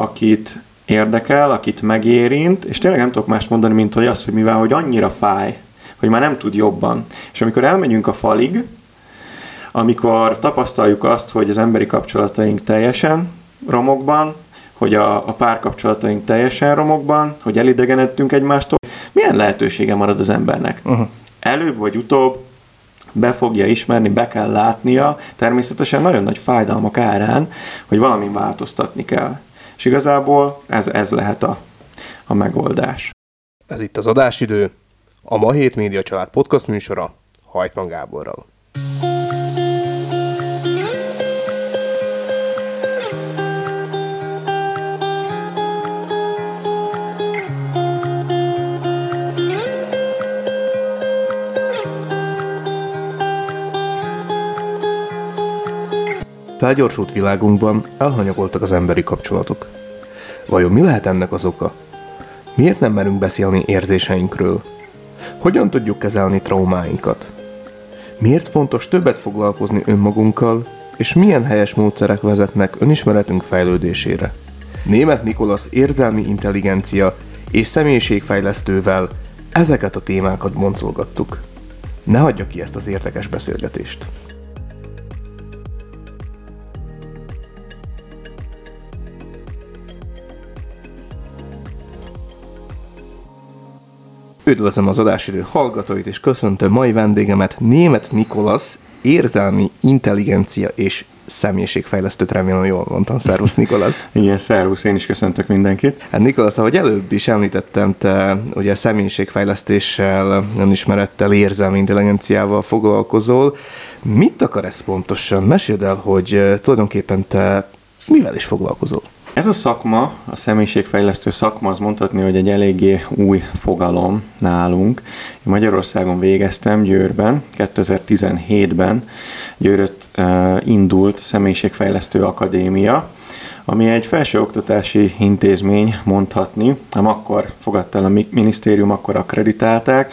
akit érdekel, akit megérint, és tényleg nem tudok mást mondani, mint hogy az, hogy mivel, hogy annyira fáj, hogy már nem tud jobban. És amikor elmegyünk a falig, amikor tapasztaljuk azt, hogy az emberi kapcsolataink teljesen romokban, hogy a, a párkapcsolataink teljesen romokban, hogy elidegenedtünk egymástól, milyen lehetősége marad az embernek? Uh-huh. Előbb vagy utóbb be fogja ismerni, be kell látnia, természetesen nagyon nagy fájdalmak árán, hogy valamin változtatni kell. És igazából ez, ez lehet a, a megoldás. Ez itt az adásidő, a Ma Hét Média Család podcast műsora Hajtman Gáborral. Felgyorsult világunkban elhanyagoltak az emberi kapcsolatok. Vajon mi lehet ennek az oka? Miért nem merünk beszélni érzéseinkről? Hogyan tudjuk kezelni traumáinkat? Miért fontos többet foglalkozni önmagunkkal, és milyen helyes módszerek vezetnek önismeretünk fejlődésére? Német Nikolasz érzelmi intelligencia és személyiségfejlesztővel ezeket a témákat boncolgattuk. Ne hagyja ki ezt az érdekes beszélgetést! Üdvözlöm az adásidő hallgatóit, és köszöntöm mai vendégemet, Német Nikolasz, érzelmi intelligencia és személyiségfejlesztőt, remélem jól mondtam. Szervusz, Nikolasz. Igen, szervusz, én is köszöntök mindenkit. Hát Nikolasz, ahogy előbb is említettem, te ugye személyiségfejlesztéssel, önismerettel, érzelmi intelligenciával foglalkozol. Mit akar ez pontosan? Meséld el, hogy eh, tulajdonképpen te mivel is foglalkozol? Ez a szakma, a személyiségfejlesztő szakma, az mondhatni, hogy egy eléggé új fogalom nálunk. Én Magyarországon végeztem Győrben, 2017-ben Győrött uh, indult a Személyiségfejlesztő Akadémia, ami egy felsőoktatási intézmény mondhatni, nem akkor fogadta el a minisztérium, akkor akkreditálták,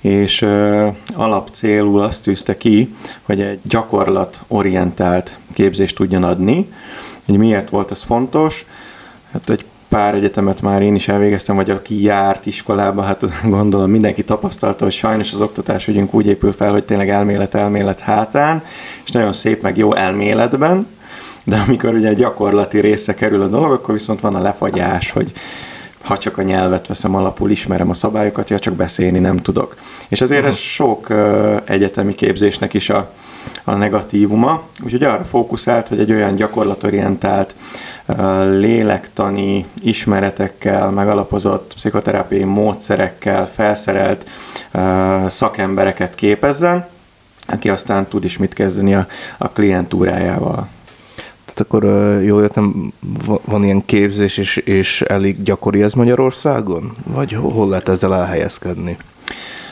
és uh, alapcélul azt tűzte ki, hogy egy gyakorlatorientált képzést tudjon adni, hogy miért volt ez fontos. Hát egy pár egyetemet már én is elvégeztem, vagy aki járt iskolába, hát gondolom mindenki tapasztalta, hogy sajnos az oktatás ügyünk úgy épül fel, hogy tényleg elmélet-elmélet hátán, és nagyon szép meg jó elméletben, de amikor ugye egy gyakorlati része kerül a dolog, akkor viszont van a lefagyás, hogy ha csak a nyelvet veszem alapul, ismerem a szabályokat, ja csak beszélni nem tudok. És azért ez sok egyetemi képzésnek is a, a negatívuma, úgyhogy arra fókuszált, hogy egy olyan gyakorlatorientált, lélektani ismeretekkel, megalapozott pszichoterápiai módszerekkel felszerelt szakembereket képezzen, aki aztán tud is mit kezdeni a, a klientúrájával. Tehát akkor jól értem, van ilyen képzés, és, és elég gyakori ez Magyarországon? Vagy hol lehet ezzel elhelyezkedni?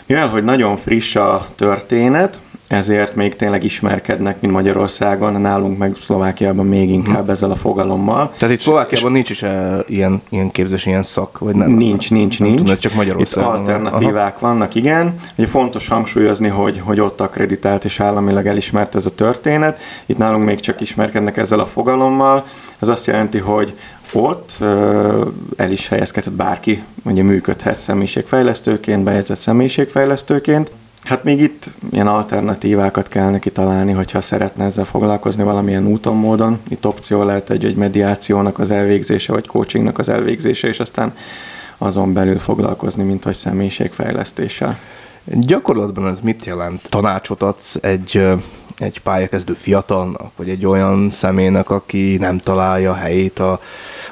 Mivel, hogy nagyon friss a történet, ezért még tényleg ismerkednek, mint Magyarországon, nálunk meg Szlovákiában még inkább hmm. ezzel a fogalommal. Tehát itt Szlovákiában nincs is e, ilyen, ilyen képzés, ilyen szak, vagy nem? Nincs, nincs, nem nincs. Tudom, csak Magyarországon. Itt alternatívák Aha. vannak, igen. Ugye fontos hangsúlyozni, hogy, hogy ott akreditált és államilag elismert ez a történet. Itt nálunk még csak ismerkednek ezzel a fogalommal. Ez azt jelenti, hogy ott el is helyezkedhet bárki, ugye működhet személyiségfejlesztőként, bejegyzett személyiségfejlesztőként. Hát még itt ilyen alternatívákat kell neki találni, hogyha szeretne ezzel foglalkozni valamilyen úton, módon. Itt opció lehet egy, egy mediációnak az elvégzése, vagy coachingnak az elvégzése, és aztán azon belül foglalkozni, mint hogy személyiségfejlesztéssel. Gyakorlatban ez mit jelent? Tanácsot adsz egy egy pályakezdő fiatalnak, vagy egy olyan személynek, aki nem találja helyét a,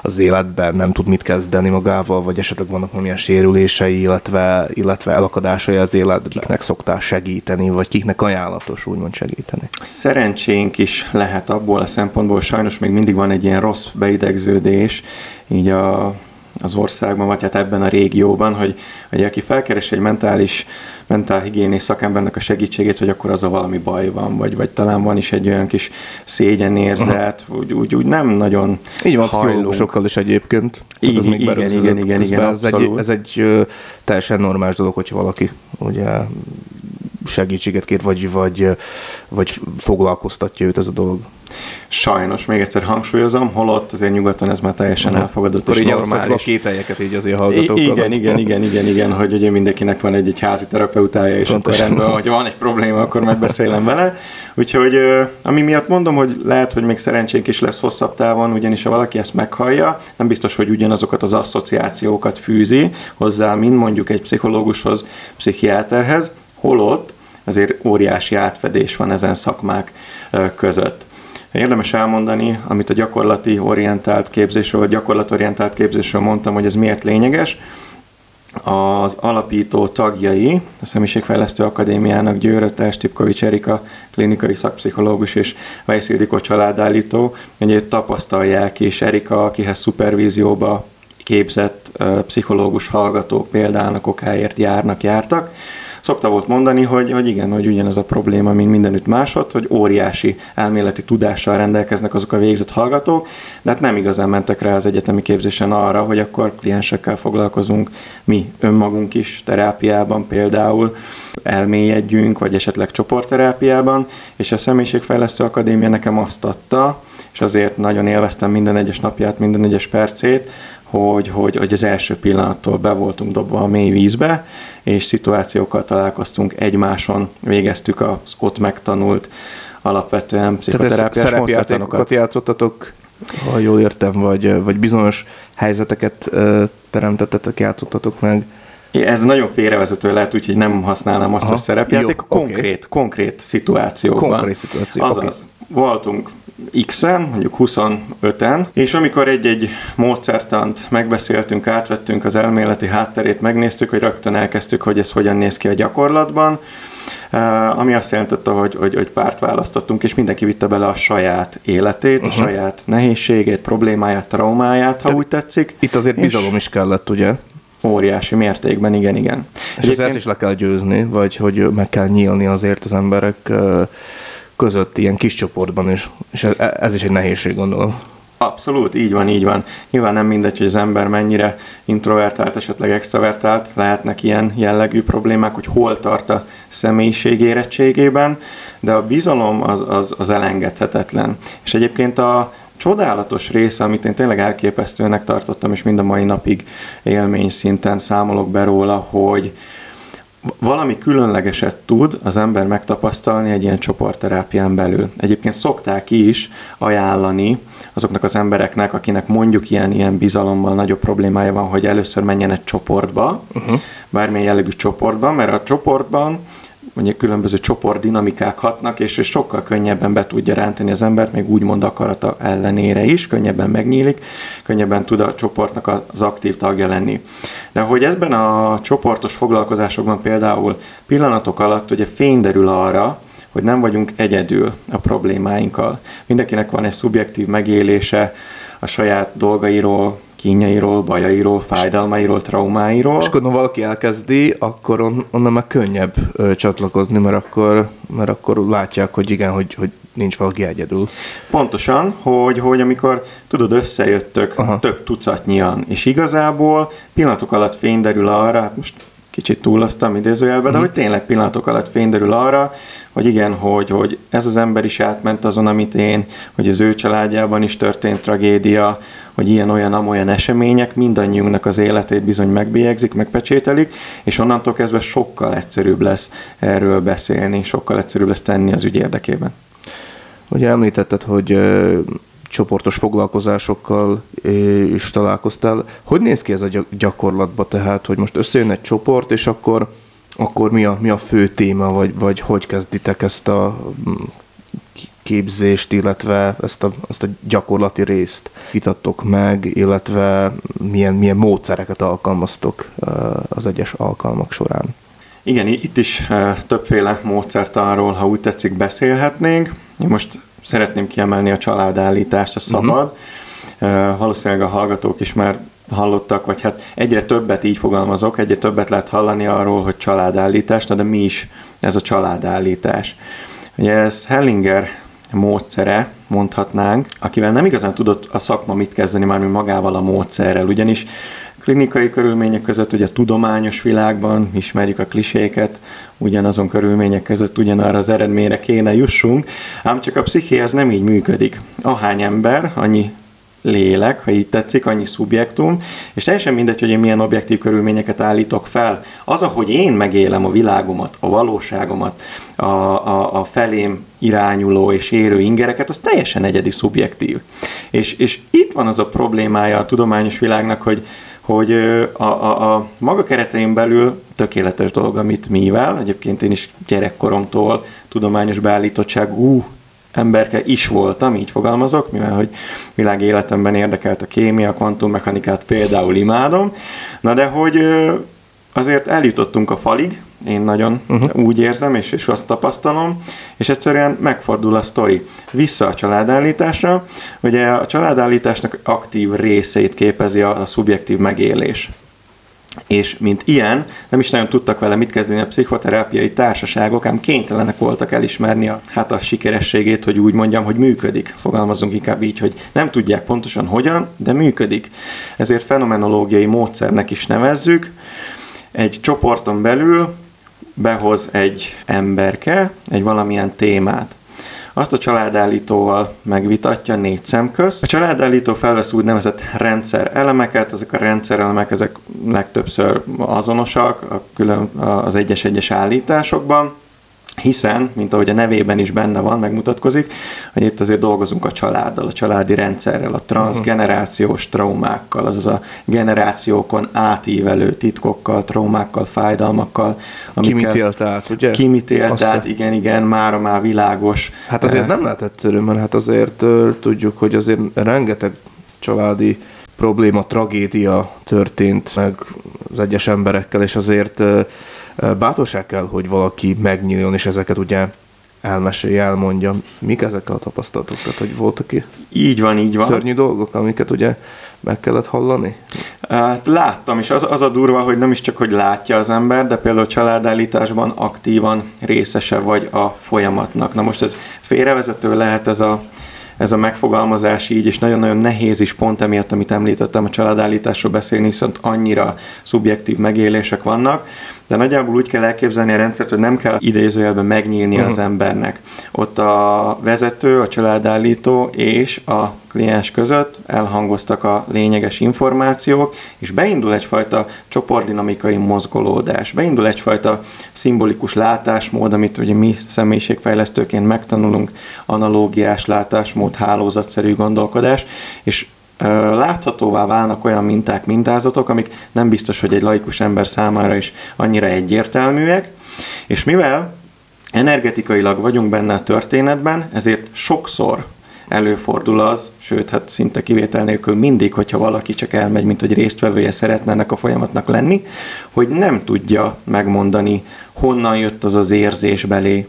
az életben, nem tud mit kezdeni magával, vagy esetleg vannak valamilyen sérülései, illetve, illetve elakadásai az életben, kiknek szoktál segíteni, vagy kiknek ajánlatos úgymond segíteni? Szerencsénk is lehet abból a szempontból, sajnos még mindig van egy ilyen rossz beidegződés, így a az országban, vagy hát ebben a régióban, hogy, hogy aki felkeres egy mentális mentálhigiénés szakembernek a segítségét, hogy akkor az a valami baj van, vagy, vagy talán van is egy olyan kis szégyenérzet, uh-huh. úgy, úgy, úgy nem nagyon Így van, pszichológusokkal is egyébként. Így, ez még igen, igen, igen, igen, ez egy, ez egy ö, teljesen normális dolog, hogyha valaki ugye segítséget kér, vagy, vagy, vagy foglalkoztatja őt ez a dolog. Sajnos, még egyszer hangsúlyozom, holott azért nyugaton ez már teljesen elfogadott Akkor és így normális. a kételjeket így azért hallgatókkal. Igen, hogy- igen, igen, igen, igen, hogy ugye mindenkinek van egy, egy házi terapeutája, és Pontosan. akkor rendben, hogy van egy probléma, akkor megbeszélem vele. Úgyhogy ami miatt mondom, hogy lehet, hogy még szerencsénk is lesz hosszabb távon, ugyanis ha valaki ezt meghallja, nem biztos, hogy ugyanazokat az asszociációkat fűzi hozzá, mint mondjuk egy pszichológushoz, pszichiáterhez, holott azért óriási átfedés van ezen szakmák között. Érdemes elmondani, amit a gyakorlati orientált képzésről, vagy gyakorlatorientált képzésről mondtam, hogy ez miért lényeges. Az alapító tagjai, a Személyiségfejlesztő Akadémiának Győröte, Stipkovics Erika, klinikai szakpszichológus és Weiss Ildikó családállító, ugye tapasztalják, és Erika, akihez szupervízióba képzett pszichológus hallgatók például a kokáért járnak, jártak, Szokta volt mondani, hogy, hogy igen, hogy ugyanez a probléma, mint mindenütt másod, hogy óriási elméleti tudással rendelkeznek azok a végzett hallgatók, de hát nem igazán mentek rá az egyetemi képzésen arra, hogy akkor kliensekkel foglalkozunk, mi önmagunk is terápiában például, elmélyedjünk, vagy esetleg csoportterápiában, és a Személyiségfejlesztő Akadémia nekem azt adta, és azért nagyon élveztem minden egyes napját, minden egyes percét, hogy, hogy, hogy az első pillanattól be voltunk dobva a mély vízbe, és szituációkkal találkoztunk egymáson, végeztük az ott megtanult alapvetően Tehát pszichoterápiás szerepjátékokat módszertanokat. játszottatok, ha jól értem, vagy, vagy bizonyos helyzeteket teremtettetek, játszottatok meg. Ez nagyon félrevezető lehet, úgyhogy nem használnám azt, Aha. hogy szerepjáték. Jó, konkrét, konkrét szituációkban. Konkrét szituáció, Azaz, oké. voltunk X-en, mondjuk 25-en, és amikor egy-egy módszertant megbeszéltünk, átvettünk az elméleti hátterét, megnéztük, hogy rögtön elkezdtük, hogy ez hogyan néz ki a gyakorlatban, Uh, ami azt jelentette, hogy, hogy, hogy párt választottunk, és mindenki vitte bele a saját életét, uh-huh. a saját nehézségét, problémáját, traumáját, ha Te- úgy tetszik. Itt azért És bizalom is kellett, ugye? Óriási mértékben, igen, igen. És az ezt is le kell győzni, vagy hogy meg kell nyílni azért az emberek ö, között ilyen kis csoportban is. És ez, ez is egy nehézség, gondolom. Abszolút, így van, így van. Nyilván nem mindegy, hogy az ember mennyire introvertált, esetleg extrovertált, lehetnek ilyen jellegű problémák, hogy hol tart a személyiség érettségében, de a bizalom az, az, az elengedhetetlen. És egyébként a csodálatos része, amit én tényleg elképesztőnek tartottam, és mind a mai napig élmény szinten számolok be róla, hogy valami különlegeset tud az ember megtapasztalni egy ilyen csoportterápián belül. Egyébként szokták is ajánlani azoknak az embereknek, akinek mondjuk ilyen, ilyen bizalommal nagyobb problémája van, hogy először menjen egy csoportba, uh-huh. bármilyen jellegű csoportba, mert a csoportban mondjuk különböző csoportdinamikák hatnak, és és sokkal könnyebben be tudja rántani az embert, még úgymond akarata ellenére is, könnyebben megnyílik, könnyebben tud a csoportnak az aktív tagja lenni. De hogy ebben a csoportos foglalkozásokban például pillanatok alatt ugye fény derül arra, hogy nem vagyunk egyedül a problémáinkkal. Mindenkinek van egy szubjektív megélése a saját dolgairól, kínjairól, bajairól, fájdalmairól, traumáiról. És akkor, ha valaki elkezdi, akkor on, onnan már könnyebb ö, csatlakozni, mert akkor, mert akkor látják, hogy igen, hogy, hogy nincs valaki egyedül. Pontosan, hogy, hogy amikor tudod, összejöttök Aha. Több tucatnyian, és igazából pillanatok alatt fény derül arra, hát most kicsit túloztam idézőjelbe, de hogy tényleg pillanatok alatt fény derül arra, hogy igen, hogy, hogy ez az ember is átment azon, amit én, hogy az ő családjában is történt tragédia, hogy ilyen-olyan, amolyan események mindannyiunknak az életét bizony megbélyegzik, megpecsételik, és onnantól kezdve sokkal egyszerűbb lesz erről beszélni, sokkal egyszerűbb lesz tenni az ügy érdekében. Ugye említetted, hogy ö, csoportos foglalkozásokkal ö, is találkoztál. Hogy néz ki ez a gyak- gyakorlatban tehát, hogy most összejön egy csoport, és akkor, akkor mi, a, mi a fő téma, vagy, vagy hogy kezditek ezt a képzést, illetve ezt a, ezt a gyakorlati részt vitattok meg, illetve milyen, milyen módszereket alkalmaztok az egyes alkalmak során. Igen, itt is többféle módszertanról, ha úgy tetszik, beszélhetnénk. Én most szeretném kiemelni a családállítást, a szabad. Uh-huh. Valószínűleg a hallgatók is már hallottak, vagy hát egyre többet így fogalmazok, egyre többet lehet hallani arról, hogy családállítás, de mi is ez a családállítás. Ugye ez Hellinger módszere, mondhatnánk, akivel nem igazán tudott a szakma mit kezdeni már magával a módszerrel, ugyanis klinikai körülmények között, ugye a tudományos világban ismerjük a kliséket, ugyanazon körülmények között ugyanarra az eredményre kéne jussunk, ám csak a psziché ez nem így működik. Ahány ember, annyi lélek, ha így tetszik, annyi szubjektum, és teljesen mindegy, hogy én milyen objektív körülményeket állítok fel. Az, ahogy én megélem a világomat, a valóságomat, a, a, a felém irányuló és érő ingereket, az teljesen egyedi szubjektív. És, és itt van az a problémája a tudományos világnak, hogy, hogy a, a, a maga keretein belül tökéletes dolog, amit mivel. Egyébként én is gyerekkoromtól tudományos beállítottság, ú, emberke is voltam, így fogalmazok, mivel hogy világ életemben érdekelt a kémia, kvantummechanikát például imádom, na de hogy azért eljutottunk a falig, én nagyon uh-huh. úgy érzem, és, és azt tapasztalom, és egyszerűen megfordul a sztori. Vissza a családállításra, ugye a családállításnak aktív részét képezi a, a szubjektív megélés és mint ilyen, nem is nagyon tudtak vele mit kezdeni a pszichoterápiai társaságok, ám kénytelenek voltak elismerni a, hát a sikerességét, hogy úgy mondjam, hogy működik. Fogalmazunk inkább így, hogy nem tudják pontosan hogyan, de működik. Ezért fenomenológiai módszernek is nevezzük. Egy csoporton belül behoz egy emberke egy valamilyen témát azt a családállítóval megvitatja négy szem közt. A családállító felvesz úgynevezett rendszer elemeket, ezek a rendszerelemek ezek legtöbbször azonosak a külön, az egyes-egyes állításokban, hiszen, mint ahogy a nevében is benne van, megmutatkozik, hogy itt azért dolgozunk a családdal, a családi rendszerrel, a transgenerációs traumákkal, azaz a generációkon átívelő titkokkal, traumákkal, fájdalmakkal. Ki mit élt át, ugye? Ki mit élt át, igen, igen, már már világos. Hát azért nem lehet egyszerű, mert hát azért uh, tudjuk, hogy azért rengeteg családi probléma, tragédia történt meg az egyes emberekkel, és azért uh, bátorság kell, hogy valaki megnyíljon, és ezeket ugye elmesélje, elmondja. Mik ezek a tapasztalatok? Tehát, hogy voltak ki így van, így van. szörnyű dolgok, amiket ugye meg kellett hallani? Hát láttam, és az, az a durva, hogy nem is csak, hogy látja az ember, de például családállításban aktívan részese vagy a folyamatnak. Na most ez félrevezető lehet ez a ez a megfogalmazás így, és nagyon-nagyon nehéz is pont emiatt, amit említettem, a családállításról beszélni, viszont annyira szubjektív megélések vannak, de nagyjából úgy kell elképzelni a rendszert, hogy nem kell idézőjelben megnyílni uh-huh. az embernek. Ott a vezető, a családállító és a kliens között elhangoztak a lényeges információk, és beindul egyfajta csoportdinamikai mozgolódás, beindul egyfajta szimbolikus látásmód, amit ugye mi személyiségfejlesztőként megtanulunk, analógiás látásmód, hálózatszerű gondolkodás, és láthatóvá válnak olyan minták, mintázatok, amik nem biztos, hogy egy laikus ember számára is annyira egyértelműek, és mivel energetikailag vagyunk benne a történetben, ezért sokszor előfordul az, sőt, hát szinte kivétel nélkül mindig, hogyha valaki csak elmegy, mint hogy résztvevője szeretne ennek a folyamatnak lenni, hogy nem tudja megmondani, honnan jött az az érzés belé,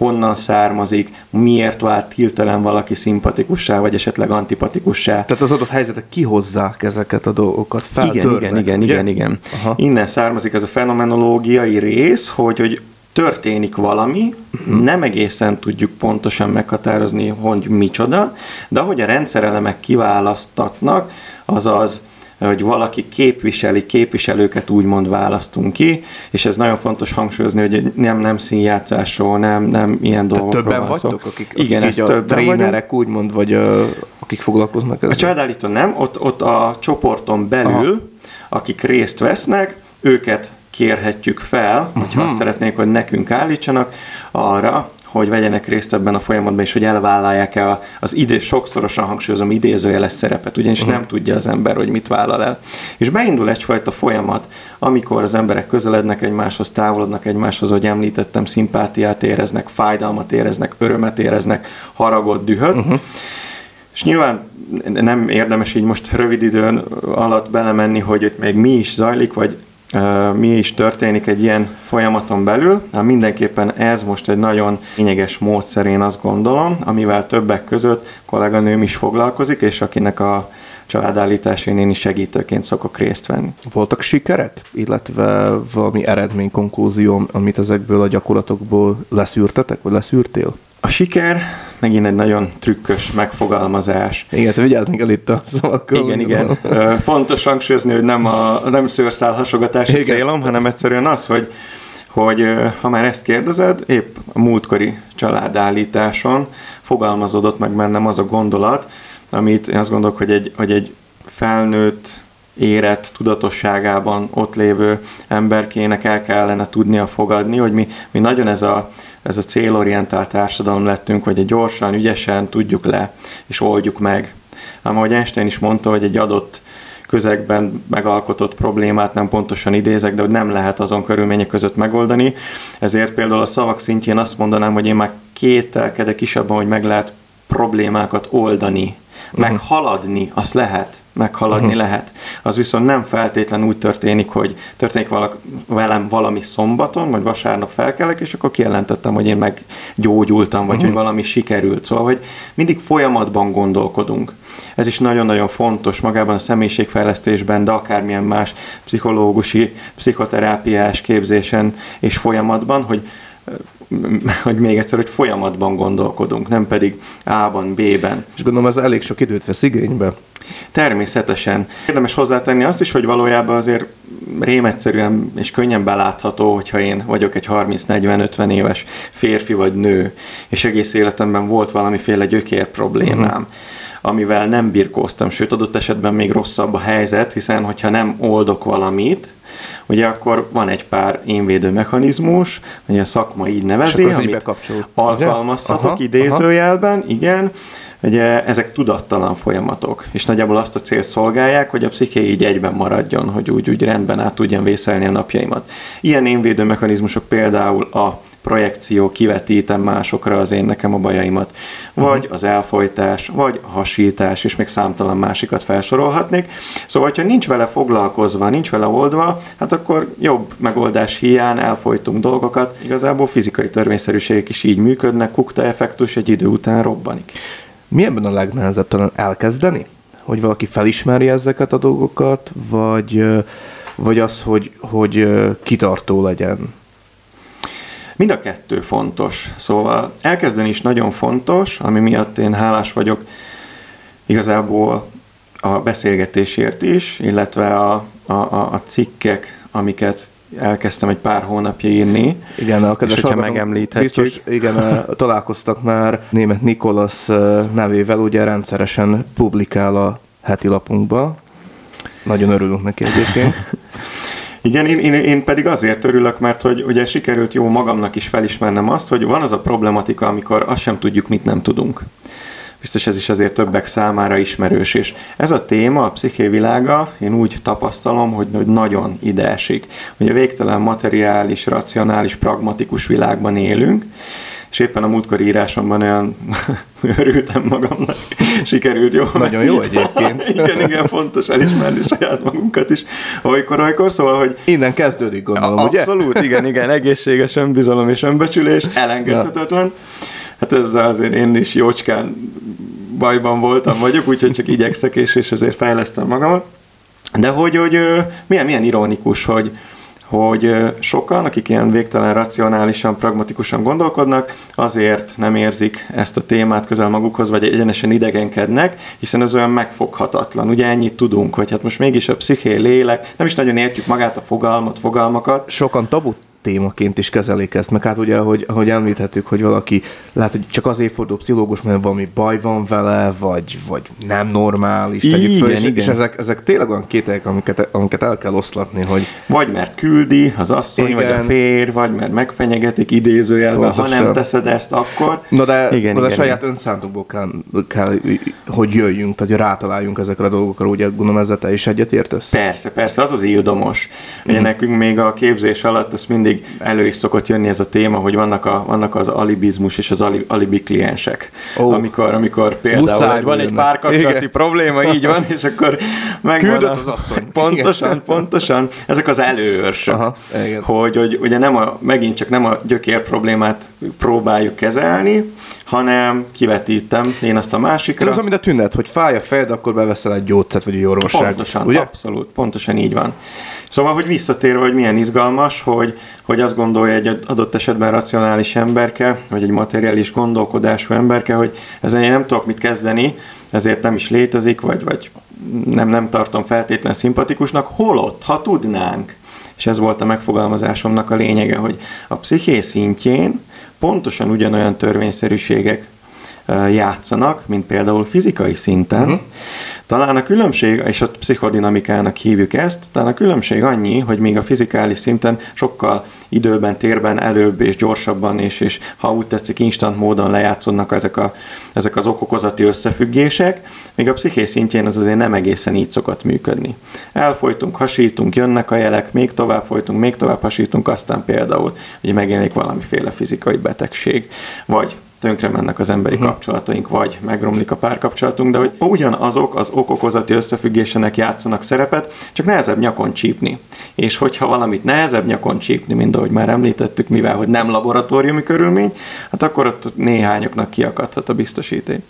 honnan származik, miért vált hirtelen valaki szimpatikussá, vagy esetleg antipatikussá. Tehát az adott helyzetek kihozzák ezeket a dolgokat, feltörnek. Igen, igen, igen, igen, igen. Aha. Innen származik ez a fenomenológiai rész, hogy, hogy történik valami, uh-huh. nem egészen tudjuk pontosan meghatározni, hogy micsoda, de ahogy a rendszerelemek kiválasztatnak, azaz hogy valaki képviseli, képviselőket úgymond választunk ki, és ez nagyon fontos hangsúlyozni, hogy nem, nem színjátszásról, nem, nem ilyen dolgokról többen van vagytok, akik, Igen, akik a trénerek vagyunk. úgymond, vagy uh, akik foglalkoznak ezzel? A családállító nem, ott, ott a csoporton belül, Aha. akik részt vesznek, őket kérhetjük fel, uh-huh. hogyha azt szeretnék, hogy nekünk állítsanak arra, hogy vegyenek részt ebben a folyamatban, és hogy elvállalják el az idő, sokszorosan hangsúlyozom idézőjeles szerepet, ugyanis uh-huh. nem tudja az ember, hogy mit vállal el. És beindul egyfajta folyamat, amikor az emberek közelednek egymáshoz, távolodnak egymáshoz, ahogy említettem, szimpátiát éreznek, fájdalmat éreznek, örömet éreznek, haragot, dühöt. Uh-huh. És nyilván nem érdemes így most rövid időn alatt belemenni, hogy itt még mi is zajlik, vagy mi is történik egy ilyen folyamaton belül. Hát mindenképpen ez most egy nagyon lényeges módszer, én azt gondolom, amivel többek között kolléganőm is foglalkozik, és akinek a családállításén én is segítőként szokok részt venni. Voltak sikerek, illetve valami eredmény, konklúzió, amit ezekből a gyakorlatokból leszűrtetek, vagy leszűrtél? A siker megint egy nagyon trükkös megfogalmazás. Igen, te vigyázni kell itt a szavakkal. Igen, igen. Fontos hangsúlyozni, hogy nem, a, nem szőrszálhasogatási igen. célom, hanem egyszerűen az, hogy, hogy ha már ezt kérdezed, épp a múltkori családállításon fogalmazódott meg bennem az a gondolat, amit én azt gondolok, hogy egy, hogy egy felnőtt, érett tudatosságában ott lévő emberkének el kellene tudnia fogadni, hogy mi, mi nagyon ez a, ez a célorientált társadalom lettünk, hogy egy gyorsan, ügyesen tudjuk le, és oldjuk meg. Ám ahogy Einstein is mondta, hogy egy adott közegben megalkotott problémát nem pontosan idézek, de hogy nem lehet azon körülmények között megoldani. Ezért például a szavak szintjén azt mondanám, hogy én már kételkedek is abban, hogy meg lehet problémákat oldani. Meghaladni, mhm. azt lehet meghaladni uh-huh. lehet. Az viszont nem feltétlen úgy történik, hogy történik valak, velem valami szombaton, vagy vasárnap felkelek, és akkor kijelentettem, hogy én meggyógyultam, vagy uh-huh. hogy valami sikerült. Szóval, hogy mindig folyamatban gondolkodunk. Ez is nagyon-nagyon fontos magában a személyiségfejlesztésben, de akármilyen más pszichológusi, pszichoterápiás képzésen és folyamatban, hogy hogy még egyszer, hogy folyamatban gondolkodunk, nem pedig A-ban, B-ben. És gondolom ez elég sok időt vesz igénybe. Természetesen. Érdemes hozzátenni azt is, hogy valójában azért rémegyszerűen és könnyen belátható, hogyha én vagyok egy 30-40-50 éves férfi vagy nő, és egész életemben volt valamiféle gyökér problémám. Uh-huh amivel nem birkóztam, sőt adott esetben még rosszabb a helyzet, hiszen hogyha nem oldok valamit, ugye akkor van egy pár énvédő mechanizmus, ugye a szakma így nevezi, amit alkalmazhatok aha, idézőjelben, aha. igen, Ugye ezek tudattalan folyamatok, és nagyjából azt a célt szolgálják, hogy a psziché így egyben maradjon, hogy úgy, úgy rendben át tudjam vészelni a napjaimat. Ilyen énvédő mechanizmusok például a projekció, kivetítem másokra az én nekem a bajaimat, vagy uh-huh. az elfolytás, vagy a hasítás, és még számtalan másikat felsorolhatnék. Szóval, hogyha nincs vele foglalkozva, nincs vele oldva, hát akkor jobb megoldás hiány elfolytunk dolgokat. Igazából fizikai törvényszerűségek is így működnek, kukta effektus egy idő után robbanik. Mi ebben a legnehezebb talán elkezdeni? Hogy valaki felismeri ezeket a dolgokat, vagy, vagy az, hogy, hogy kitartó legyen? Mind a kettő fontos. Szóval elkezdeni is nagyon fontos, ami miatt én hálás vagyok igazából a beszélgetésért is, illetve a, a, a cikkek, amiket elkezdtem egy pár hónapja írni. Igen, a kedves megemlíthetjük. Biztos, igen, találkoztak már német Nikolas nevével, ugye rendszeresen publikál a heti lapunkba. Nagyon örülünk neki egyébként. Igen, én, én, én pedig azért örülök, mert hogy ugye sikerült jó magamnak is felismernem azt, hogy van az a problematika, amikor azt sem tudjuk, mit nem tudunk biztos ez is azért többek számára ismerős, és ez a téma, a psziché világa, én úgy tapasztalom, hogy, hogy nagyon ide esik. Ugye végtelen materiális, racionális, pragmatikus világban élünk, és éppen a múltkor írásomban olyan örültem magamnak, sikerült jó. Nagyon jó egyébként. igen, igen, fontos elismerni saját magunkat is, olykor, olykor, szóval, hogy... Innen kezdődik, gondolom, abszolút, ugye? Abszolút, igen, igen, egészséges önbizalom és önbecsülés, elengedhetetlen. Ja. Hát ezzel azért én is jócskán bajban voltam vagyok, úgyhogy csak igyekszek, és, és azért fejlesztem magamat. De hogy, hogy milyen, milyen ironikus, hogy, hogy sokan, akik ilyen végtelen racionálisan, pragmatikusan gondolkodnak, azért nem érzik ezt a témát közel magukhoz, vagy egyenesen idegenkednek, hiszen ez olyan megfoghatatlan. Ugye ennyit tudunk, hogy hát most mégis a psziché, lélek, nem is nagyon értjük magát a fogalmat, fogalmakat. Sokan tabut témaként is kezelik ezt, meg hát ugye, ahogy, ahogy említettük, hogy valaki lehet, hogy csak azért fordul pszichológus, mert valami baj van vele, vagy, vagy nem normális, igen, tegyük föl, és, igen. és ezek, ezek tényleg olyan kételyek, amiket, amiket el kell oszlatni, hogy... Vagy mert küldi az asszony, igen. vagy a férj, vagy mert megfenyegetik idézőjelben, ha nem teszed ezt, akkor... Na de, igen, na de igen, saját igen. önszántukból kell, kell, hogy jöjjünk, tehát rátaláljunk ezekre a dolgokra, ugye gondolom ezzel te is egyetértesz? Persze, persze, az az ildomos. Ugye mm. nekünk még a képzés alatt ezt mindig mindig elő is szokott jönni ez a téma, hogy vannak, a, vannak az alibizmus és az alibi kliensek. Oh. Amikor, amikor például van egy párkapcsolati probléma, így van, és akkor meg Küldött az asszony. Pontosan, igen. pontosan. Ezek az előőrsök. Aha, igen. hogy, hogy ugye nem a, megint csak nem a gyökér problémát próbáljuk kezelni, hanem kivetítem én azt a másikra. Ez az, amit a tünet, hogy fáj a fejed, akkor beveszel egy gyógyszert vagy egy orvosság. Pontosan, ugye? abszolút, pontosan így van. Szóval, hogy visszatérve, hogy milyen izgalmas, hogy, hogy azt gondolja egy adott esetben racionális emberke, vagy egy materiális gondolkodású emberke, hogy ezen én nem tudok mit kezdeni, ezért nem is létezik, vagy, vagy nem, nem tartom feltétlenül szimpatikusnak, holott, ha tudnánk, és ez volt a megfogalmazásomnak a lényege, hogy a psziché szintjén pontosan ugyanolyan törvényszerűségek játszanak, mint például fizikai szinten. Uh-huh. Talán a különbség, és a pszichodinamikának hívjuk ezt, talán a különbség annyi, hogy még a fizikális szinten sokkal időben, térben előbb és gyorsabban, és, és ha úgy tetszik, instant módon lejátszódnak ezek, a, ezek az okokozati összefüggések, még a psziché szintjén az azért nem egészen így szokott működni. Elfolytunk, hasítunk, jönnek a jelek, még tovább folytunk, még tovább hasítunk, aztán például, hogy megjelenik valamiféle fizikai betegség, vagy tönkre mennek az emberi uh-huh. kapcsolataink, vagy megromlik a párkapcsolatunk, de hogy ugyanazok az okokozati összefüggésenek játszanak szerepet, csak nehezebb nyakon csípni. És hogyha valamit nehezebb nyakon csípni, mint ahogy már említettük, mivel hogy nem laboratóriumi körülmény, hát akkor ott néhányoknak kiakadhat a biztosíték.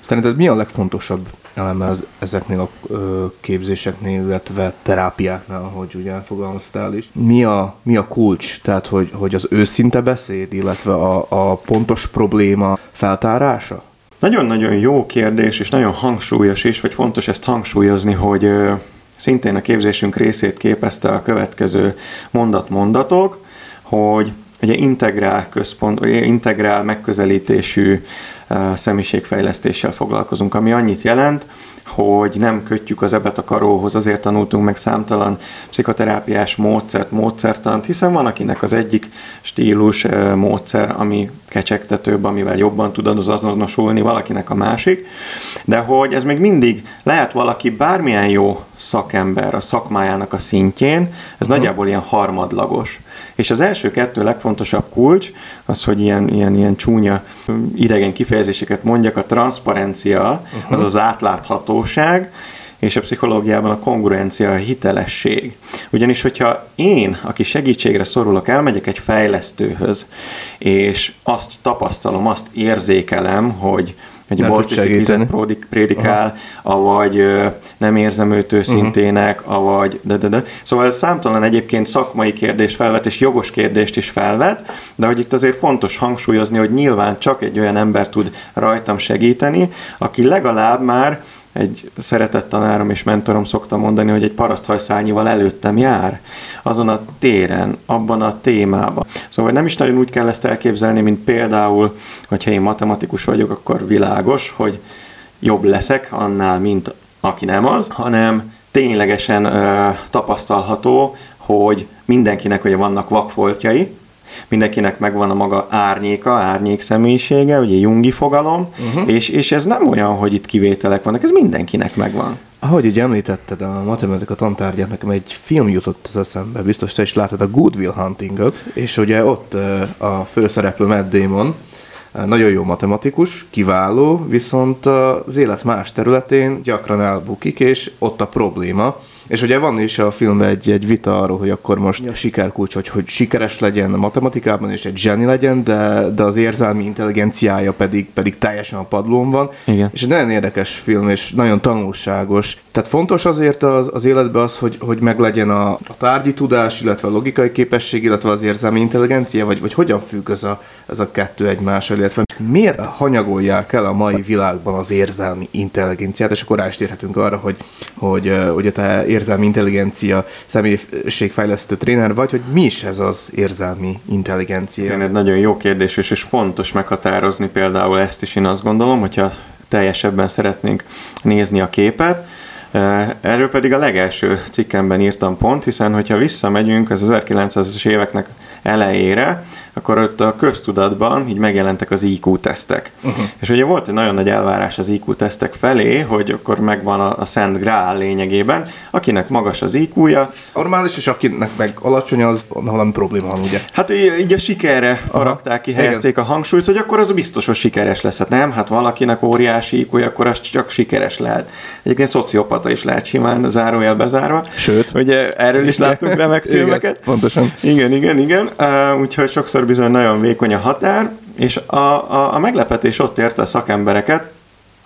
Szerinted mi a legfontosabb eleme az, ezeknél a ö, képzéseknél, illetve terápiáknál, hogy ugye fogalmaztál is? Mi a, mi a kulcs? Tehát, hogy, hogy az őszinte beszéd, illetve a, a pontos probléma feltárása? Nagyon-nagyon jó kérdés, és nagyon hangsúlyos is, vagy fontos ezt hangsúlyozni, hogy ö, szintén a képzésünk részét képezte a következő mondat-mondatok, hogy ugye integrál központ, integrál megközelítésű személyiségfejlesztéssel foglalkozunk, ami annyit jelent, hogy nem kötjük az ebet a karóhoz, azért tanultunk meg számtalan pszichoterápiás módszert, módszertant, hiszen van akinek az egyik stílus módszer, ami kecsegtetőbb, amivel jobban az azonosulni, valakinek a másik, de hogy ez még mindig lehet valaki bármilyen jó szakember a szakmájának a szintjén, ez uh-huh. nagyjából ilyen harmadlagos. És az első kettő legfontosabb kulcs, az, hogy ilyen, ilyen, ilyen csúnya idegen kifejezéseket mondjak, a transzparencia, uh-huh. az az átláthatóság, és a pszichológiában a kongruencia, a hitelesség. Ugyanis, hogyha én, aki segítségre szorulok, elmegyek egy fejlesztőhöz, és azt tapasztalom, azt érzékelem, hogy egy boltiszik vizet prédikál, Aha. avagy nem érzem őt őszintének, uh-huh. avagy de, de, de. Szóval ez számtalan egyébként szakmai kérdést felvet, és jogos kérdést is felvet, de hogy itt azért fontos hangsúlyozni, hogy nyilván csak egy olyan ember tud rajtam segíteni, aki legalább már egy szeretett tanárom és mentorom szokta mondani, hogy egy paraszthajszányival előttem jár azon a téren, abban a témában. Szóval nem is nagyon úgy kell ezt elképzelni, mint például, hogyha én matematikus vagyok, akkor világos, hogy jobb leszek annál, mint aki nem az, hanem ténylegesen ö, tapasztalható, hogy mindenkinek ugye vannak vakfoltjai, mindenkinek megvan a maga árnyéka, árnyék személyisége, ugye Jungi fogalom, uh-huh. és, és ez nem olyan, hogy itt kivételek vannak, ez mindenkinek megvan. Ahogy így említetted a matematika tantárgyát, nekem egy film jutott az eszembe, biztos te is láttad a Good Will Huntingot, és ugye ott a főszereplő Matt Damon, nagyon jó matematikus, kiváló, viszont az élet más területén gyakran elbukik, és ott a probléma, és ugye van is a filmben egy, egy vita arról, hogy akkor most a sikerkulcs, hogy, hogy sikeres legyen a matematikában, és egy zseni legyen, de, de az érzelmi intelligenciája pedig, pedig teljesen a padlón van. Igen. És egy nagyon érdekes film, és nagyon tanulságos. Tehát fontos azért az, az életben az, hogy, hogy meglegyen a, a tárgyi tudás, illetve a logikai képesség, illetve az érzelmi intelligencia, vagy, vagy hogyan függ ez a, ez a kettő egymással, illetve miért hanyagolják el a mai világban az érzelmi intelligenciát, és akkor rá is térhetünk arra, hogy, hogy ugye te érzelmi intelligencia személyiségfejlesztő tréner vagy, hogy mi is ez az érzelmi intelligencia? Tényleg nagyon jó kérdés, és, és fontos meghatározni például ezt is, én azt gondolom, hogyha teljesebben szeretnénk nézni a képet, Erről pedig a legelső cikkemben írtam pont, hiszen hogyha visszamegyünk az 1900-es éveknek elejére, akkor ott a köztudatban így megjelentek az IQ-tesztek. Uh-huh. És ugye volt egy nagyon nagy elvárás az IQ-tesztek felé, hogy akkor megvan a, a Szent Grál lényegében, akinek magas az IQ-ja. Normális, és akinek meg alacsony, az valami probléma van, ugye? Hát így, a sikerre faragták ki, helyezték Igen. a hangsúlyt, hogy akkor az biztos, hogy sikeres lesz. Hát nem, hát valakinek óriási iq akkor az csak sikeres lehet. Egyébként szociopata is lehet simán, zárójel bezárva. Sőt. Ugye erről is láttunk remek filmeket. Igen, pontosan. Igen, igen, igen. Uh, úgyhogy sokszor bizony nagyon vékony a határ, És a, a, a meglepetés ott érte a szakembereket,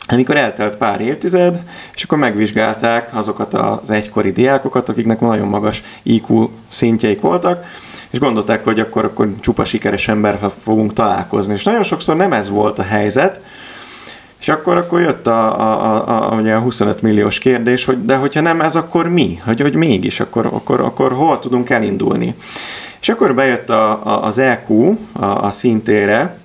amikor eltelt pár évtized, és akkor megvizsgálták azokat az egykori diákokat, akiknek nagyon magas IQ szintjeik voltak, és gondolták, hogy akkor, akkor csupa sikeres emberrel fogunk találkozni. És nagyon sokszor nem ez volt a helyzet, és akkor, akkor jött a, a, a, a, ugye a 25 milliós kérdés, hogy de hogyha nem ez, akkor mi? Hogy, hogy mégis, akkor, akkor, akkor hol tudunk elindulni? És akkor bejött a, a, az EQ a, a szintére,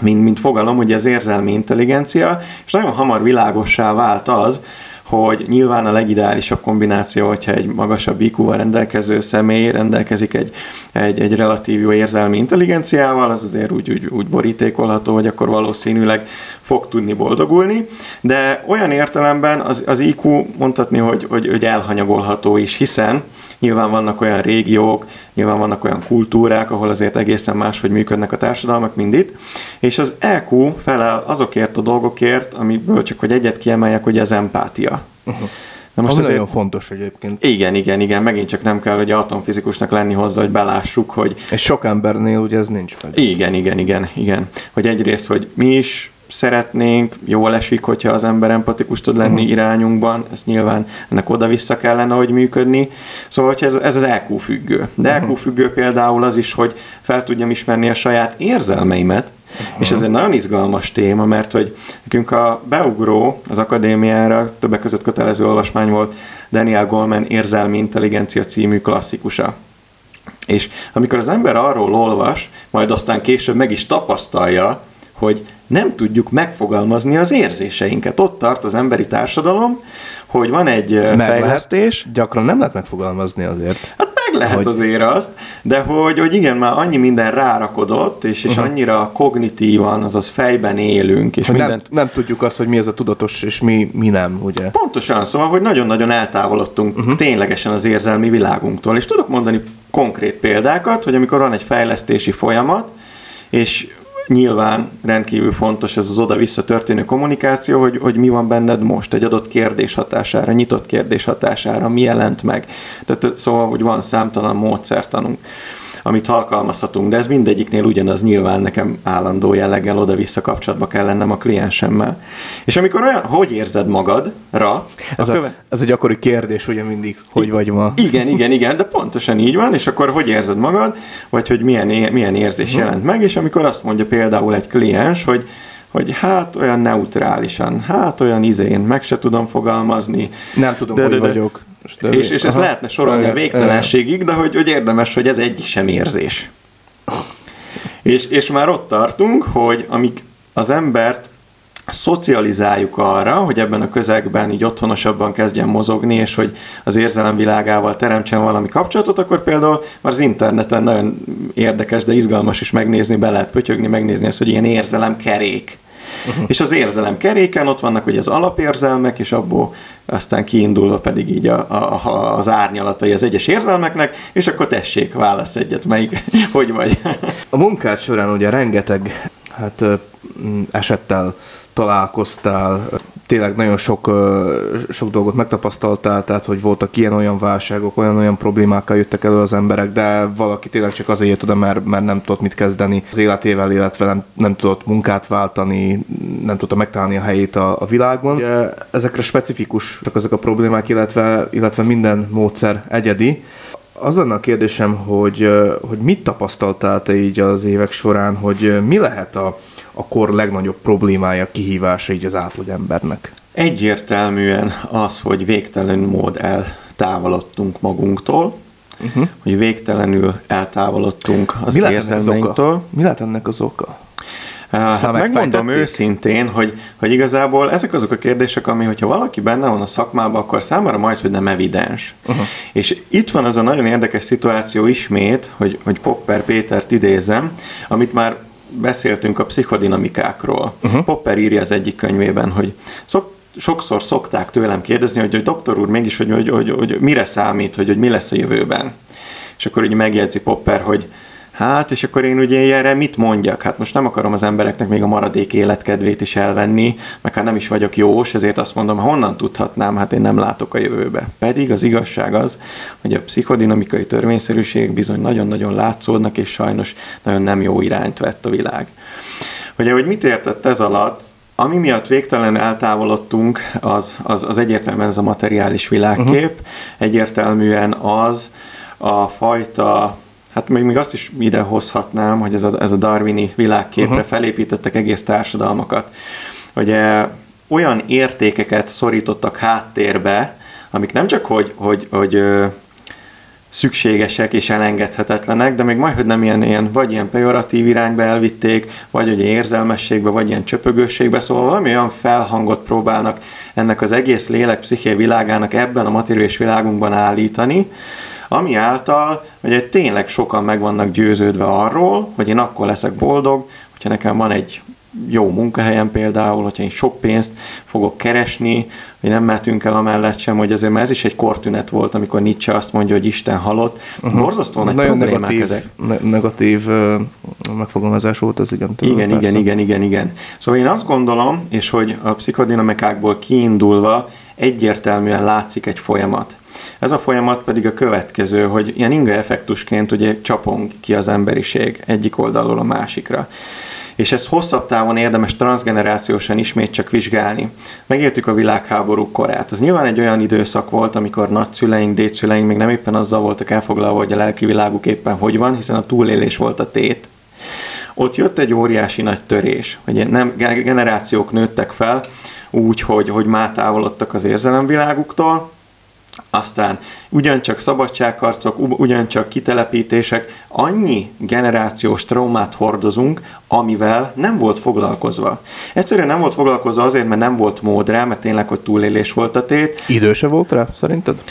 mint, mint fogalom, ugye az érzelmi intelligencia, és nagyon hamar világossá vált az, hogy nyilván a legideálisabb kombináció, hogyha egy magasabb IQ-val rendelkező személy rendelkezik egy, egy, egy relatív jó érzelmi intelligenciával, az azért úgy, úgy, úgy borítékolható, hogy akkor valószínűleg fog tudni boldogulni, de olyan értelemben az, az IQ mondhatni, hogy, hogy, hogy elhanyagolható is, hiszen Nyilván vannak olyan régiók, nyilván vannak olyan kultúrák, ahol azért egészen máshogy működnek a társadalmak, mind itt. És az EQ felel azokért a dolgokért, amiből csak hogy egyet kiemeljek, hogy az empátia. Uh-huh. Na most Ami nagyon fontos egyébként. Igen, igen, igen, megint csak nem kell, hogy atomfizikusnak lenni hozzá, hogy belássuk, hogy... És sok embernél ugye ez nincs meg. Igen, igen, igen, igen. Hogy egyrészt, hogy mi is szeretnénk, jól esik, hogyha az ember empatikus tud lenni uh-huh. irányunkban, ez nyilván ennek oda-vissza kellene, hogy működni. Szóval, hogy ez, ez az EQ függő. De uh-huh. EQ függő például az is, hogy fel tudjam ismerni a saját érzelmeimet, uh-huh. és ez egy nagyon izgalmas téma, mert hogy nekünk a beugró az akadémiára többek között kötelező olvasmány volt Daniel Goleman Érzelmi Intelligencia című klasszikusa. És amikor az ember arról olvas, majd aztán később meg is tapasztalja, hogy nem tudjuk megfogalmazni az érzéseinket. Ott tart az emberi társadalom, hogy van egy meg fejlesztés. Lehet, gyakran nem lehet megfogalmazni azért. Hát meg lehet hogy... azért azt, de hogy, hogy igen, már annyi minden rárakodott, és, és uh-huh. annyira kognitívan, azaz fejben élünk. És mindent... nem, nem tudjuk azt, hogy mi az a tudatos, és mi, mi nem, ugye? Pontosan, szóval, hogy nagyon-nagyon eltávolodtunk uh-huh. ténylegesen az érzelmi világunktól. És tudok mondani konkrét példákat, hogy amikor van egy fejlesztési folyamat, és nyilván rendkívül fontos ez az oda-vissza történő kommunikáció, hogy, hogy mi van benned most egy adott kérdés hatására, nyitott kérdés hatására, mi jelent meg. Tehát, szóval, hogy van számtalan módszertanunk amit alkalmazhatunk, de ez mindegyiknél ugyanaz nyilván nekem állandó jelleggel oda-vissza kapcsolatba kell lennem a kliensemmel. És amikor olyan, hogy érzed magadra? Ez, a, köve... ez egy gyakori kérdés, ugye mindig, hogy vagy ma. Igen, igen, igen, de pontosan így van, és akkor hogy érzed magad, vagy hogy milyen, milyen érzés uh-huh. jelent meg, és amikor azt mondja például egy kliens, hogy hogy hát olyan neutrálisan, hát olyan izén, meg se tudom fogalmazni. Nem tudom, de, hogy de, de, De és, és ezt lehetne sorolni a végtelenségig, de hogy, hogy érdemes, hogy ez egyik sem érzés. és, és már ott tartunk, hogy amíg az embert szocializáljuk arra, hogy ebben a közegben így otthonosabban kezdjen mozogni, és hogy az érzelem világával teremtsen valami kapcsolatot, akkor például már az interneten nagyon érdekes, de izgalmas is megnézni, be lehet pötyögni, megnézni ezt, hogy ilyen érzelem kerék. És az érzelem keréken ott vannak hogy az alapérzelmek, és abból aztán kiindulva pedig így a, a, a, az árnyalatai az egyes érzelmeknek, és akkor tessék, válasz egyet, melyik, hogy vagy. A munkád során ugye rengeteg hát, esettel találkoztál, tényleg nagyon sok, sok dolgot megtapasztaltál, tehát hogy voltak ilyen-olyan válságok, olyan-olyan problémákkal jöttek elő az emberek, de valaki tényleg csak azért jött oda, mert, mert nem tudott mit kezdeni az életével, illetve nem, nem tudott munkát váltani, nem tudta megtalálni a helyét a, a világban. Ugye, ezekre specifikusak ezek a problémák, illetve, illetve minden módszer egyedi. Az lenne a kérdésem, hogy, hogy mit tapasztaltál te így az évek során, hogy mi lehet a, a kor legnagyobb problémája, kihívása így az átlagembernek? Egyértelműen az, hogy végtelen mód eltávolodtunk magunktól, uh-huh. hogy végtelenül eltávolodtunk az Mi érzelmeinktől. Mi lehet ennek az oka? Hát megmondom őszintén, hogy, hogy igazából ezek azok a kérdések, ami, hogyha valaki benne van a szakmában, akkor számára majd, hogy nem evidens. Uh-huh. És itt van az a nagyon érdekes szituáció ismét, hogy, hogy Popper Pétert idézem, amit már beszéltünk a pszichodinamikákról. Uh-huh. Popper írja az egyik könyvében, hogy szok, sokszor szokták tőlem kérdezni, hogy, hogy doktor úr mégis, hogy, hogy, hogy, hogy mire számít, hogy, hogy mi lesz a jövőben. És akkor ugye megjegyzi Popper, hogy Hát, és akkor én ugye erre mit mondjak? Hát most nem akarom az embereknek még a maradék életkedvét is elvenni, meg hát nem is vagyok jós, ezért azt mondom, honnan tudhatnám, hát én nem látok a jövőbe. Pedig az igazság az, hogy a pszichodinamikai törvényszerűség bizony nagyon-nagyon látszódnak, és sajnos nagyon nem jó irányt vett a világ. Hogy, hogy mit értett ez alatt, ami miatt végtelen eltávolodtunk, az, az, az egyértelműen ez a materiális világkép, uh-huh. egyértelműen az a fajta Hát még, még azt is ide hozhatnám, hogy ez a, ez a darwini világképre uh-huh. felépítettek egész társadalmakat. Ugye olyan értékeket szorítottak háttérbe, amik nem csak hogy, hogy, hogy ö, szükségesek és elengedhetetlenek, de még majd, hogy nem ilyen, ilyen vagy ilyen pejoratív irányba elvitték, vagy ugye érzelmességbe, vagy ilyen csöpögőségbe, szóval valami olyan felhangot próbálnak ennek az egész lélek psziché világának ebben a materiális világunkban állítani, ami által ugye tényleg sokan meg vannak győződve arról, hogy én akkor leszek boldog, hogyha nekem van egy jó munkahelyem például, hogyha én sok pénzt fogok keresni, hogy nem mehetünk el amellett sem, hogy azért mert ez is egy kortünet volt, amikor Nietzsche azt mondja, hogy Isten halott. Uh-huh. Borzasztó nagy Nagyon negatív, ezek. Ne- negatív uh, megfogalmazás volt ez, igen. Tőle, igen, persze. igen, igen, igen, igen. Szóval én azt gondolom, és hogy a pszichodinamikákból kiindulva egyértelműen látszik egy folyamat. Ez a folyamat pedig a következő, hogy ilyen inga effektusként ugye csapong ki az emberiség egyik oldalról a másikra és ezt hosszabb távon érdemes transgenerációsan ismét csak vizsgálni. Megértük a világháború korát. Az nyilván egy olyan időszak volt, amikor nagyszüleink, dédszüleink még nem éppen azzal voltak elfoglalva, hogy a lelki világuk éppen hogy van, hiszen a túlélés volt a tét. Ott jött egy óriási nagy törés, hogy nem generációk nőttek fel, úgy, hogy, hogy már távolodtak az érzelemviláguktól, aztán ugyancsak szabadságharcok, ugyancsak kitelepítések, annyi generációs traumát hordozunk, amivel nem volt foglalkozva. Egyszerűen nem volt foglalkozva azért, mert nem volt mód rá, mert tényleg, hogy túlélés volt a tét. Időse volt rá, szerinted?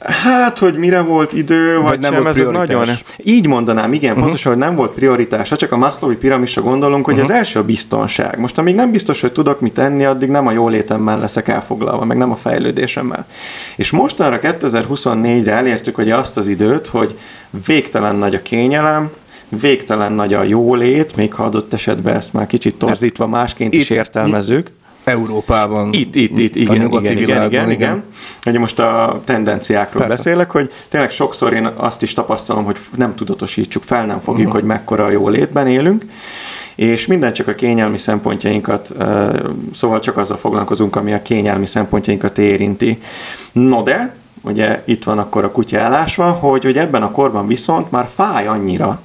Hát, hogy mire volt idő, vagy, vagy nem sem, volt ez nagyon... Így mondanám, igen, uh-huh. pontosan, hogy nem volt prioritás. Csak a Maslowi piramisra gondolunk, hogy uh-huh. az első a biztonság. Most amíg nem biztos, hogy tudok mit tenni, addig nem a jólétemmel leszek elfoglalva, meg nem a fejlődésemmel. És mostanra 2024-re elértük hogy azt az időt, hogy végtelen nagy a kényelem, végtelen nagy a jólét, még ha adott esetben ezt már kicsit torzítva másként is értelmezzük. Európában. Itt, itt, itt, igen, igen, igen, igen, igen, igen. Ugye most a tendenciákról Persze. beszélek, hogy tényleg sokszor én azt is tapasztalom, hogy nem tudatosítsuk, fel nem fogjuk, uh-huh. hogy mekkora a jó létben élünk, és minden csak a kényelmi szempontjainkat, szóval csak azzal foglalkozunk, ami a kényelmi szempontjainkat érinti. No de, ugye itt van akkor a kutya elásva, hogy, hogy ebben a korban viszont már fáj annyira,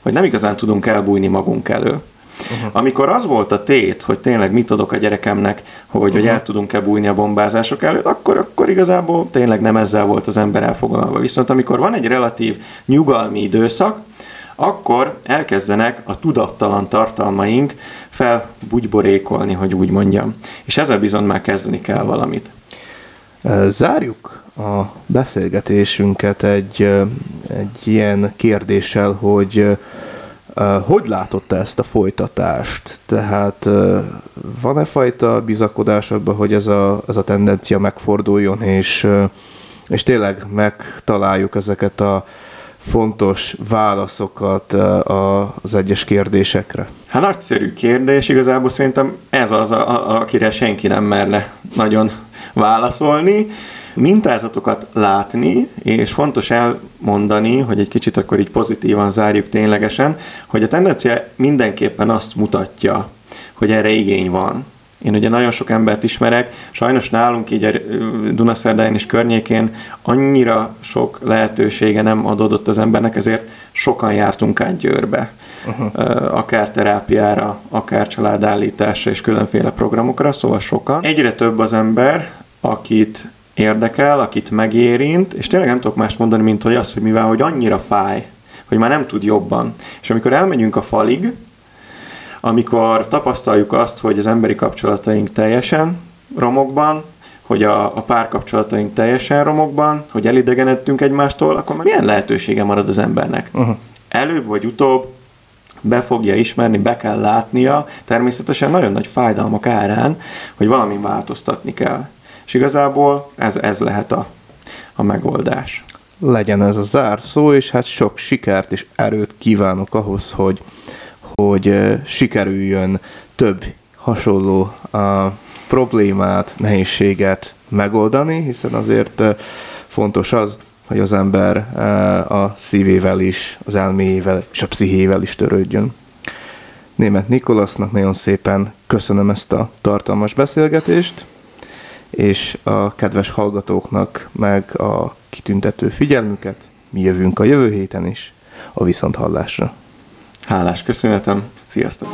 hogy nem igazán tudunk elbújni magunk elől. Uh-huh. Amikor az volt a tét, hogy tényleg mit adok a gyerekemnek, hogy, uh-huh. hogy el tudunk-e bújni a bombázások előtt, akkor, akkor igazából tényleg nem ezzel volt az ember elfoglalva. Viszont amikor van egy relatív nyugalmi időszak, akkor elkezdenek a tudattalan tartalmaink felbugyborékolni, hogy úgy mondjam. És ezzel bizony már kezdeni kell valamit. Zárjuk a beszélgetésünket egy, egy ilyen kérdéssel, hogy hogy látotta ezt a folytatást? Tehát van-e fajta bizakodás abban, hogy ez a, ez a tendencia megforduljon, és, és tényleg megtaláljuk ezeket a fontos válaszokat az egyes kérdésekre? Hát nagyszerű kérdés, igazából szerintem ez az, a, a, akire senki nem merne nagyon válaszolni mintázatokat látni, és fontos elmondani, hogy egy kicsit akkor így pozitívan zárjuk ténylegesen, hogy a tendencia mindenképpen azt mutatja, hogy erre igény van. Én ugye nagyon sok embert ismerek, sajnos nálunk így a Dunaszerdáján és környékén annyira sok lehetősége nem adódott az embernek, ezért sokan jártunk át Győrbe. Uh-huh. Akár terápiára, akár családállításra és különféle programokra, szóval sokan. Egyre több az ember, akit érdekel, akit megérint, és tényleg nem tudok mást mondani, mint hogy az, hogy mivel hogy annyira fáj, hogy már nem tud jobban. És amikor elmegyünk a falig, amikor tapasztaljuk azt, hogy az emberi kapcsolataink teljesen romokban, hogy a, a párkapcsolataink teljesen romokban, hogy elidegenedtünk egymástól, akkor már milyen lehetősége marad az embernek? Uh-huh. Előbb vagy utóbb be fogja ismerni, be kell látnia, természetesen nagyon nagy fájdalmak árán, hogy valamin változtatni kell. És igazából ez, ez lehet a, a megoldás. Legyen ez a zárszó, és hát sok sikert és erőt kívánok ahhoz, hogy, hogy sikerüljön több hasonló a problémát, nehézséget megoldani, hiszen azért fontos az, hogy az ember a szívével is, az elméjével és a pszichével is törődjön. Német Nikolasznak nagyon szépen köszönöm ezt a tartalmas beszélgetést, és a kedves hallgatóknak meg a kitüntető figyelmüket. Mi jövünk a jövő héten is a viszonthallásra. Hálás köszönetem, sziasztok!